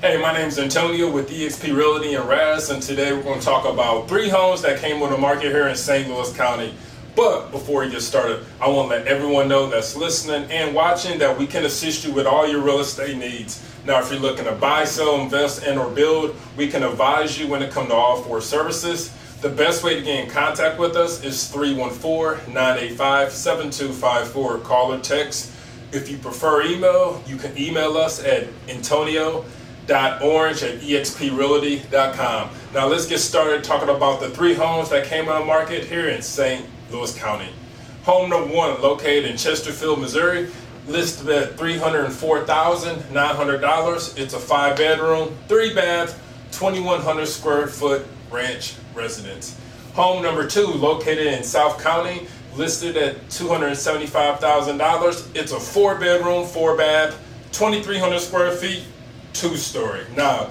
Hey, my name is Antonio with eXp Realty and RAS, and today we're going to talk about three homes that came on the market here in St. Louis County. But before we get started, I want to let everyone know that's listening and watching that we can assist you with all your real estate needs. Now, if you're looking to buy, sell, invest, and or build, we can advise you when it comes to all four services. The best way to get in contact with us is 314-985-7254. Call or text. If you prefer email, you can email us at Antonio orange at exprealty.com. Now let's get started talking about the three homes that came on the market here in St. Louis County. Home number one, located in Chesterfield, Missouri, listed at $304,900. It's a five bedroom, three bath, 2,100 square foot ranch residence. Home number two, located in South County, listed at $275,000. It's a four bedroom, four bath, 2,300 square feet, two story. Now,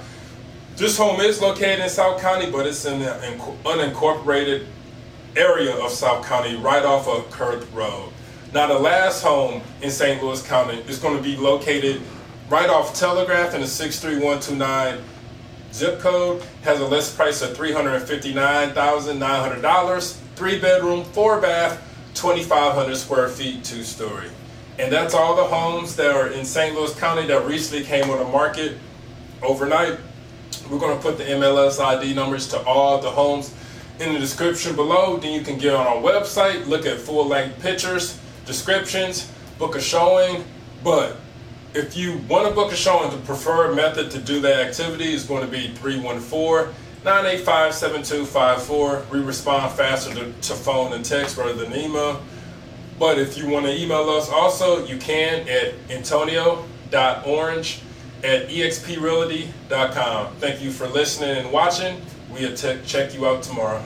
this home is located in South County, but it's in an unincorporated area of South County, right off of Kirk Road. Now, the last home in St. Louis County is going to be located right off Telegraph in the 63129 zip code. Has a list price of $359,900. Three bedroom, four bath, 2,500 square feet, two story. And that's all the homes that are in St. Louis County that recently came on the market overnight. We're going to put the MLS ID numbers to all the homes in the description below. Then you can get on our website, look at full length pictures, descriptions, book a showing. But if you want to book a showing, the preferred method to do that activity is going to be 314 985 7254. We respond faster to, to phone and text rather than email. But if you want to email us also, you can at antonio.orange at exprealty.com. Thank you for listening and watching. We'll check you out tomorrow.